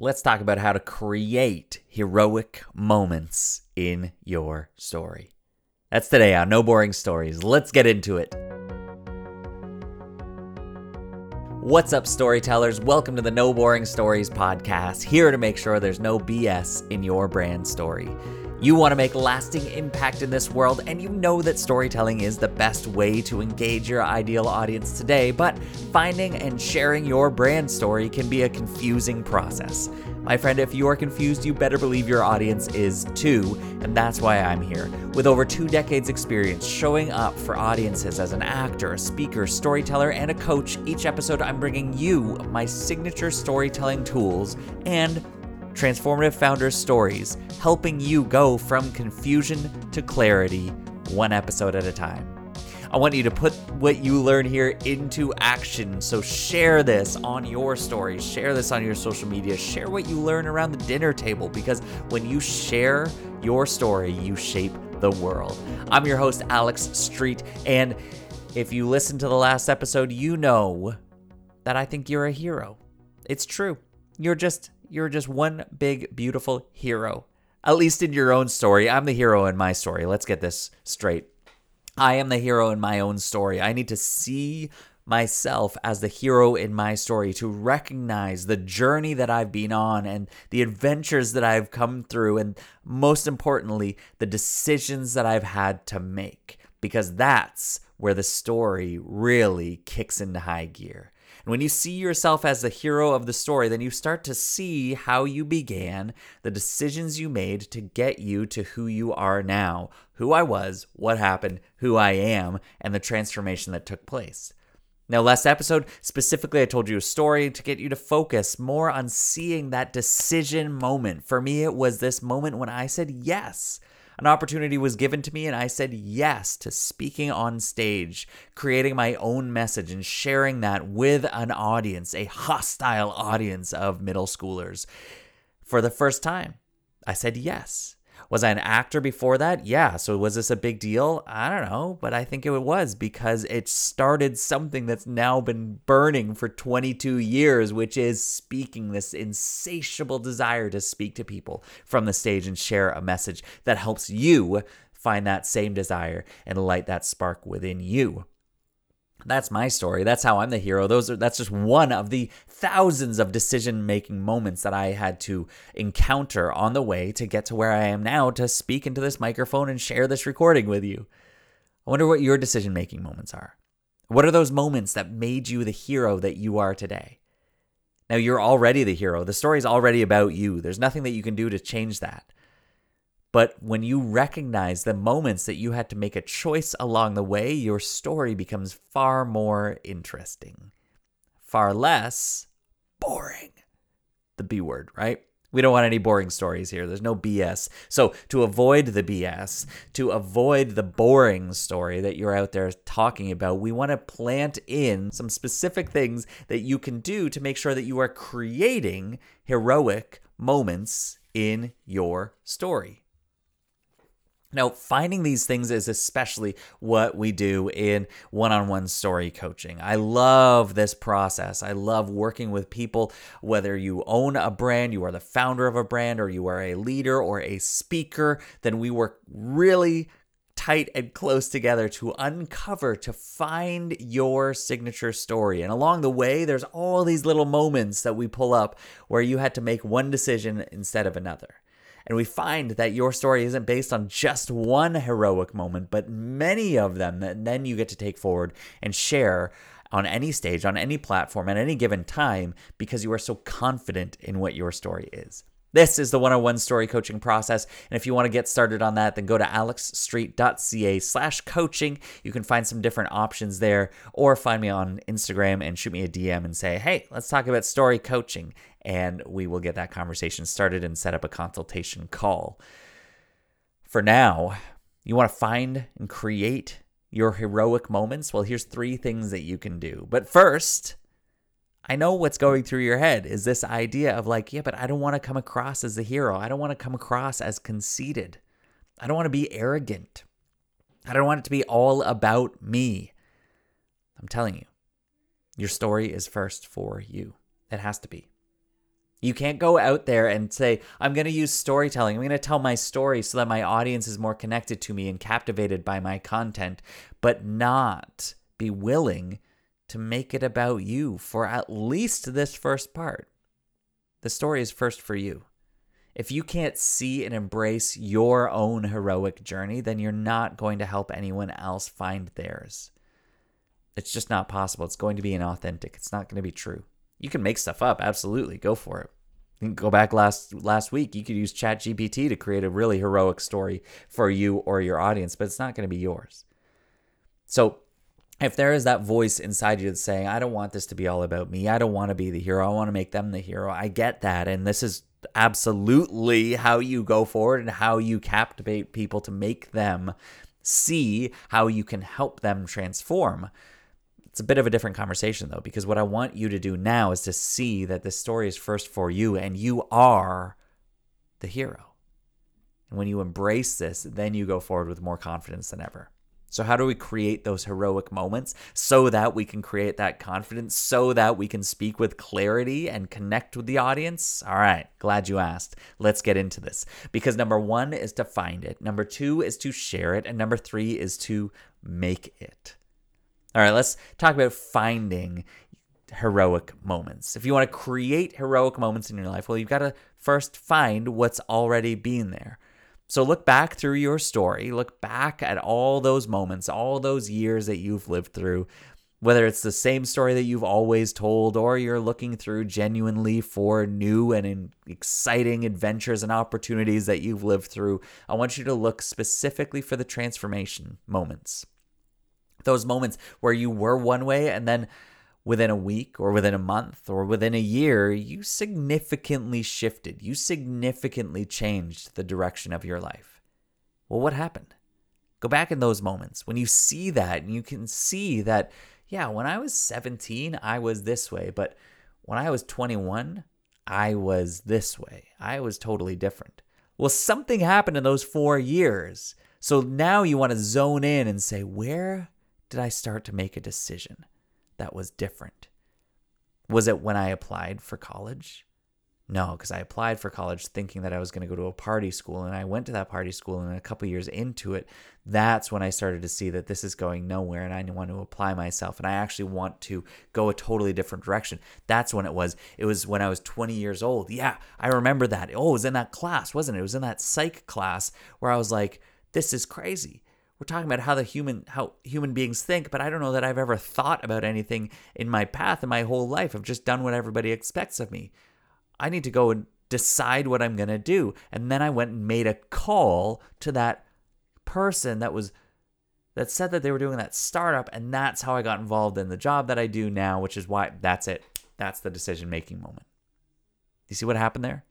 let's talk about how to create heroic moments in your story. That's today on No Boring Stories. Let's get into it. What's up, storytellers? Welcome to the No Boring Stories podcast, here to make sure there's no BS in your brand story. You want to make lasting impact in this world, and you know that storytelling is the best way to engage your ideal audience today, but finding and sharing your brand story can be a confusing process. My friend, if you are confused, you better believe your audience is too, and that's why I'm here. With over two decades' experience showing up for audiences as an actor, a speaker, storyteller, and a coach, each episode I'm bringing you my signature storytelling tools and transformative founders' stories, helping you go from confusion to clarity, one episode at a time. I want you to put what you learn here into action. So share this on your stories, share this on your social media, share what you learn around the dinner table because when you share your story, you shape the world. I'm your host, Alex Street, and if you listen to the last episode, you know that I think you're a hero. It's true. You're just you're just one big, beautiful hero. At least in your own story. I'm the hero in my story. Let's get this straight. I am the hero in my own story. I need to see myself as the hero in my story, to recognize the journey that I've been on and the adventures that I've come through, and most importantly, the decisions that I've had to make, because that's where the story really kicks into high gear. And when you see yourself as the hero of the story, then you start to see how you began, the decisions you made to get you to who you are now, who I was, what happened, who I am, and the transformation that took place. Now, last episode, specifically, I told you a story to get you to focus more on seeing that decision moment. For me, it was this moment when I said yes. An opportunity was given to me, and I said yes to speaking on stage, creating my own message, and sharing that with an audience, a hostile audience of middle schoolers. For the first time, I said yes. Was I an actor before that? Yeah. So was this a big deal? I don't know, but I think it was because it started something that's now been burning for 22 years, which is speaking this insatiable desire to speak to people from the stage and share a message that helps you find that same desire and light that spark within you. That's my story. That's how I'm the hero. Those are that's just one of the thousands of decision-making moments that I had to encounter on the way to get to where I am now to speak into this microphone and share this recording with you. I wonder what your decision-making moments are. What are those moments that made you the hero that you are today? Now you're already the hero. The story's already about you. There's nothing that you can do to change that. But when you recognize the moments that you had to make a choice along the way, your story becomes far more interesting, far less boring. The B word, right? We don't want any boring stories here. There's no BS. So, to avoid the BS, to avoid the boring story that you're out there talking about, we want to plant in some specific things that you can do to make sure that you are creating heroic moments in your story. Now, finding these things is especially what we do in one on one story coaching. I love this process. I love working with people, whether you own a brand, you are the founder of a brand, or you are a leader or a speaker, then we work really tight and close together to uncover, to find your signature story. And along the way, there's all these little moments that we pull up where you had to make one decision instead of another. And we find that your story isn't based on just one heroic moment, but many of them that then you get to take forward and share on any stage, on any platform, at any given time, because you are so confident in what your story is. This is the one-on-one story coaching process. And if you want to get started on that, then go to alexstreet.ca slash coaching. You can find some different options there or find me on Instagram and shoot me a DM and say, hey, let's talk about story coaching and we will get that conversation started and set up a consultation call. For now, you want to find and create your heroic moments? Well, here's three things that you can do. But first, I know what's going through your head is this idea of like, yeah, but I don't want to come across as the hero. I don't want to come across as conceited. I don't want to be arrogant. I don't want it to be all about me. I'm telling you, your story is first for you. It has to be. You can't go out there and say, I'm going to use storytelling. I'm going to tell my story so that my audience is more connected to me and captivated by my content, but not be willing to make it about you for at least this first part. The story is first for you. If you can't see and embrace your own heroic journey, then you're not going to help anyone else find theirs. It's just not possible. It's going to be inauthentic. It's not going to be true. You can make stuff up, absolutely. Go for it. You can go back last last week. You could use ChatGPT to create a really heroic story for you or your audience, but it's not going to be yours. So if there is that voice inside you that's saying, I don't want this to be all about me. I don't want to be the hero. I want to make them the hero. I get that. And this is absolutely how you go forward and how you captivate people to make them see how you can help them transform. It's a bit of a different conversation though, because what I want you to do now is to see that this story is first for you and you are the hero. And when you embrace this, then you go forward with more confidence than ever. So, how do we create those heroic moments so that we can create that confidence, so that we can speak with clarity and connect with the audience? All right, glad you asked. Let's get into this. Because number one is to find it, number two is to share it, and number three is to make it. All right, let's talk about finding heroic moments. If you want to create heroic moments in your life, well, you've got to first find what's already been there. So look back through your story, look back at all those moments, all those years that you've lived through, whether it's the same story that you've always told or you're looking through genuinely for new and exciting adventures and opportunities that you've lived through. I want you to look specifically for the transformation moments those moments where you were one way and then within a week or within a month or within a year, you significantly shifted. You significantly changed the direction of your life. Well, what happened? Go back in those moments when you see that and you can see that, yeah, when I was 17, I was this way, but when I was 21, I was this way. I was totally different. Well, something happened in those four years. So now you want to zone in and say, where did I start to make a decision that was different? Was it when I applied for college? No, because I applied for college thinking that I was going to go to a party school, and I went to that party school, and a couple years into it, that's when I started to see that this is going nowhere, and I want to apply myself, and I actually want to go a totally different direction. That's when it was. It was when I was 20 years old. Yeah, I remember that. Oh, it was in that class, wasn't it? It was in that psych class where I was like, this is crazy we're talking about how the human how human beings think but i don't know that i've ever thought about anything in my path in my whole life. I've just done what everybody expects of me. I need to go and decide what i'm going to do. And then i went and made a call to that person that was that said that they were doing that startup and that's how i got involved in the job that i do now which is why that's it. That's the decision making moment. You see what happened there?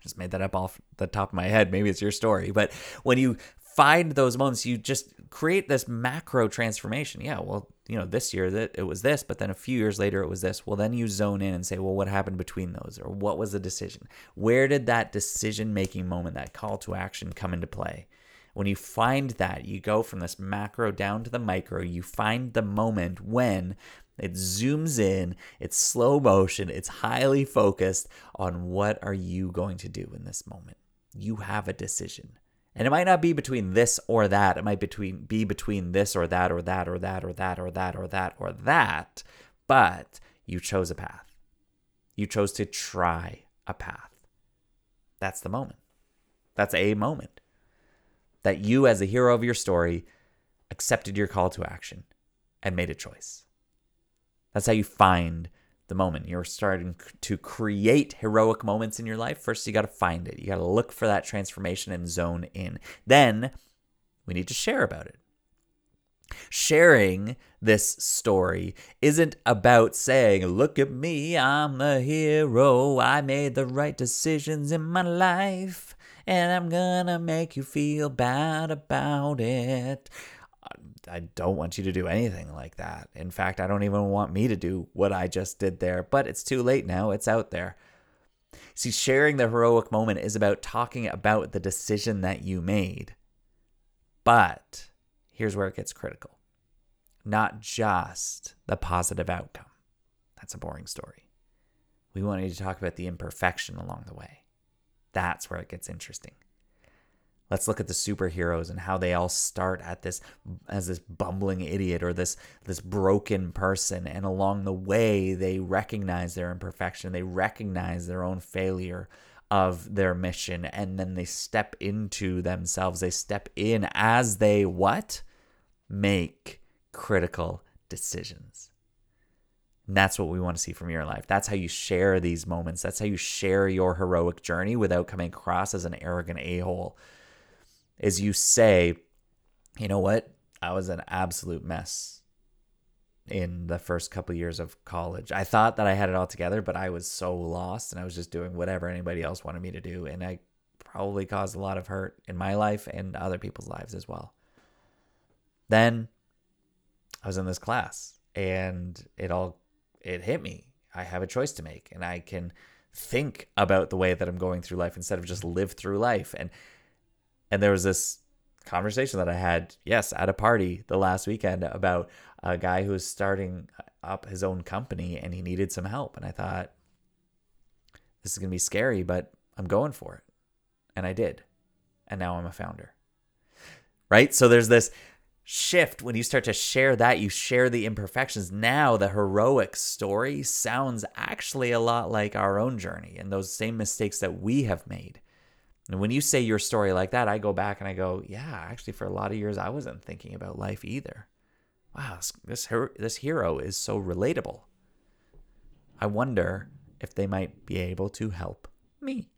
Just made that up off the top of my head. Maybe it's your story. But when you find those moments you just create this macro transformation. Yeah well you know this year that it was this but then a few years later it was this. Well then you zone in and say well what happened between those? Or what was the decision? Where did that decision making moment that call to action come into play? When you find that you go from this macro down to the micro you find the moment when it zooms in it's slow motion it's highly focused on what are you going to do in this moment? You have a decision and it might not be between this or that. It might between be between this or that or that or that or that or that or that or that. But you chose a path. You chose to try a path. That's the moment. That's a moment. That you, as the hero of your story, accepted your call to action and made a choice. That's how you find the moment. You're starting to create heroic moments in your life. First, you got to find it. You got to look for that transformation and zone in. Then we need to share about it. Sharing this story isn't about saying, Look at me, I'm the hero. I made the right decisions in my life, and I'm gonna make you feel bad about it. I don't want you to do anything like that. In fact, I don't even want me to do what I just did there, but it's too late now. It's out there. See, sharing the heroic moment is about talking about the decision that you made. But here's where it gets critical not just the positive outcome. That's a boring story. We want you to talk about the imperfection along the way. That's where it gets interesting. Let's look at the superheroes and how they all start at this as this bumbling idiot or this this broken person and along the way they recognize their imperfection, they recognize their own failure of their mission and then they step into themselves. They step in as they what? Make critical decisions. And that's what we want to see from your life. That's how you share these moments. That's how you share your heroic journey without coming across as an arrogant a-hole is you say, you know what? I was an absolute mess in the first couple years of college. I thought that I had it all together, but I was so lost and I was just doing whatever anybody else wanted me to do. And I probably caused a lot of hurt in my life and other people's lives as well. Then I was in this class and it all it hit me. I have a choice to make and I can think about the way that I'm going through life instead of just live through life. And and there was this conversation that I had, yes, at a party the last weekend about a guy who was starting up his own company and he needed some help. And I thought, this is going to be scary, but I'm going for it. And I did. And now I'm a founder. Right? So there's this shift when you start to share that, you share the imperfections. Now the heroic story sounds actually a lot like our own journey and those same mistakes that we have made. And when you say your story like that, I go back and I go, yeah, actually, for a lot of years, I wasn't thinking about life either. Wow, this this hero is so relatable. I wonder if they might be able to help me.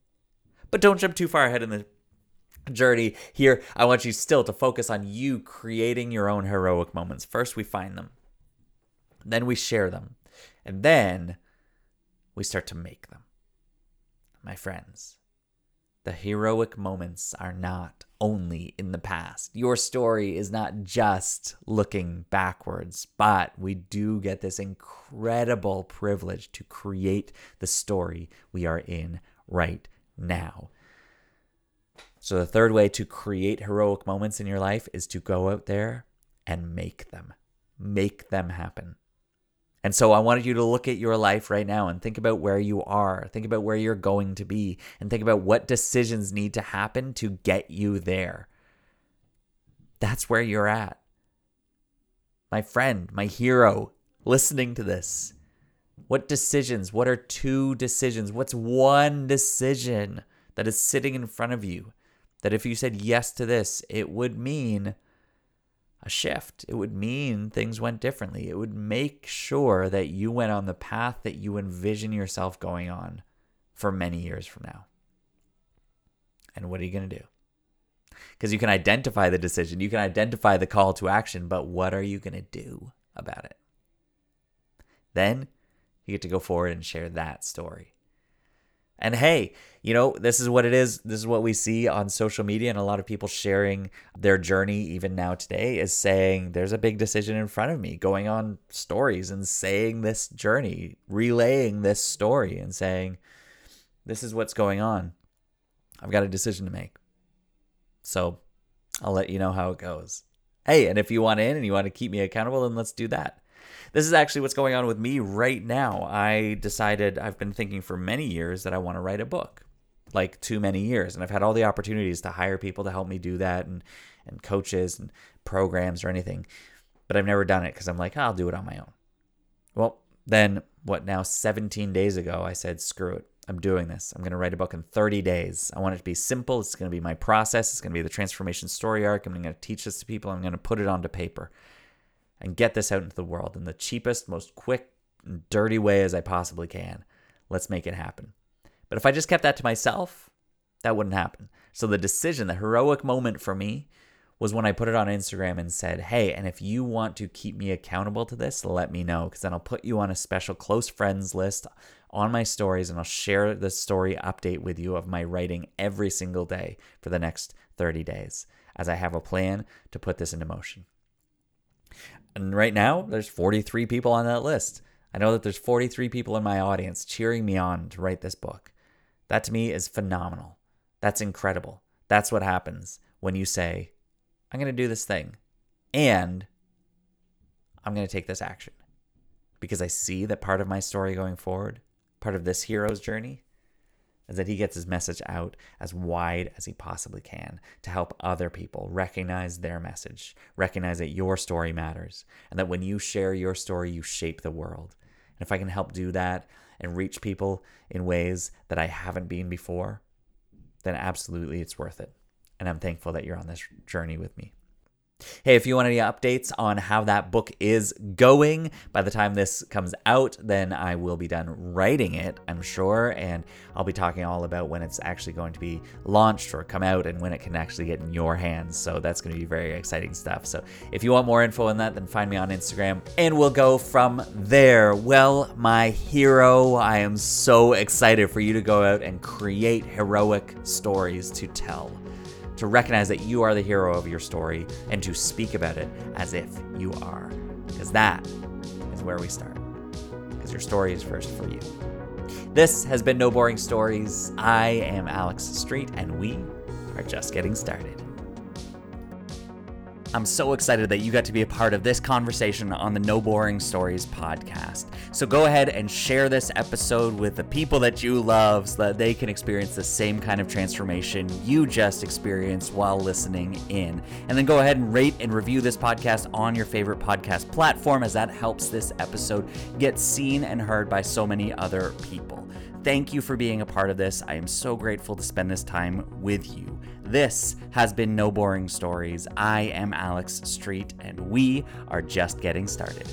But don't jump too far ahead in the journey here. I want you still to focus on you creating your own heroic moments. First, we find them, then we share them, and then we start to make them. My friends, the heroic moments are not only in the past. Your story is not just looking backwards, but we do get this incredible privilege to create the story we are in right now. So, the third way to create heroic moments in your life is to go out there and make them. Make them happen. And so I wanted you to look at your life right now and think about where you are, think about where you're going to be, and think about what decisions need to happen to get you there. That's where you're at. My friend, my hero, listening to this. What decisions? What are two decisions? What's one decision that is sitting in front of you that if you said yes to this, it would mean a shift. It would mean things went differently. It would make sure that you went on the path that you envision yourself going on for many years from now. And what are you going to do? Because you can identify the decision, you can identify the call to action, but what are you going to do about it? Then you get to go forward and share that story. And hey, you know, this is what it is. This is what we see on social media, and a lot of people sharing their journey, even now today, is saying there's a big decision in front of me, going on stories and saying this journey, relaying this story, and saying, this is what's going on. I've got a decision to make. So I'll let you know how it goes. Hey, and if you want in and you want to keep me accountable, then let's do that. This is actually what's going on with me right now. I decided I've been thinking for many years that I want to write a book, like too many years. And I've had all the opportunities to hire people to help me do that and, and coaches and programs or anything. But I've never done it because I'm like, oh, I'll do it on my own. Well, then what now, 17 days ago, I said, screw it. I'm doing this. I'm going to write a book in 30 days. I want it to be simple. It's going to be my process. It's going to be the transformation story arc. I'm going to teach this to people. I'm going to put it onto paper and get this out into the world in the cheapest, most quick, dirty way as I possibly can. Let's make it happen. But if I just kept that to myself, that wouldn't happen. So the decision, the heroic moment for me was when I put it on Instagram and said, Hey, and if you want to keep me accountable to this, let me know because then I'll put you on a special close friends list on my stories and I'll share the story update with you of my writing every single day for the next 30 days as I have a plan to put this into motion. And right now, there's 43 people on that list. I know that there's 43 people in my audience cheering me on to write this book. That to me is phenomenal. That's incredible. That's what happens when you say, I'm going to do this thing and I'm going to take this action because I see that part of my story going forward part of this hero's journey is that he gets his message out as wide as he possibly can to help other people recognize their message, recognize that your story matters, and that when you share your story, you shape the world. And if I can help do that and reach people in ways that I haven't been before, then absolutely it's worth it. And I'm thankful that you're on this journey with me. Hey, if you want any updates on how that book is going, by the time this comes out, then I will be done writing it, I'm sure. And I'll be talking all about when it's actually going to be launched or come out and when it can actually get in your hands. So that's going to be very exciting stuff. So if you want more info on that, then find me on Instagram and we'll go from there. Well, my hero, I am so excited for you to go out and create heroic stories to tell to recognize that you are the hero of your story and to speak about it as if you are. Because that is where we start. Because your story is first for you. This has been No Boring Stories. I am Alex Street, and we are just getting started. I'm so excited that you got to be a part of this conversation on the No Boring Stories podcast. So go ahead and share this episode with the people that you love so that they can experience the same kind of transformation you just experienced while listening in. And then go ahead and rate and review this podcast on your favorite podcast platform, as that helps this episode get seen and heard by so many other people. Thank you for being a part of this. I am so grateful to spend this time with you. This has been No Boring Stories. I am Alex Street, and we are just getting started.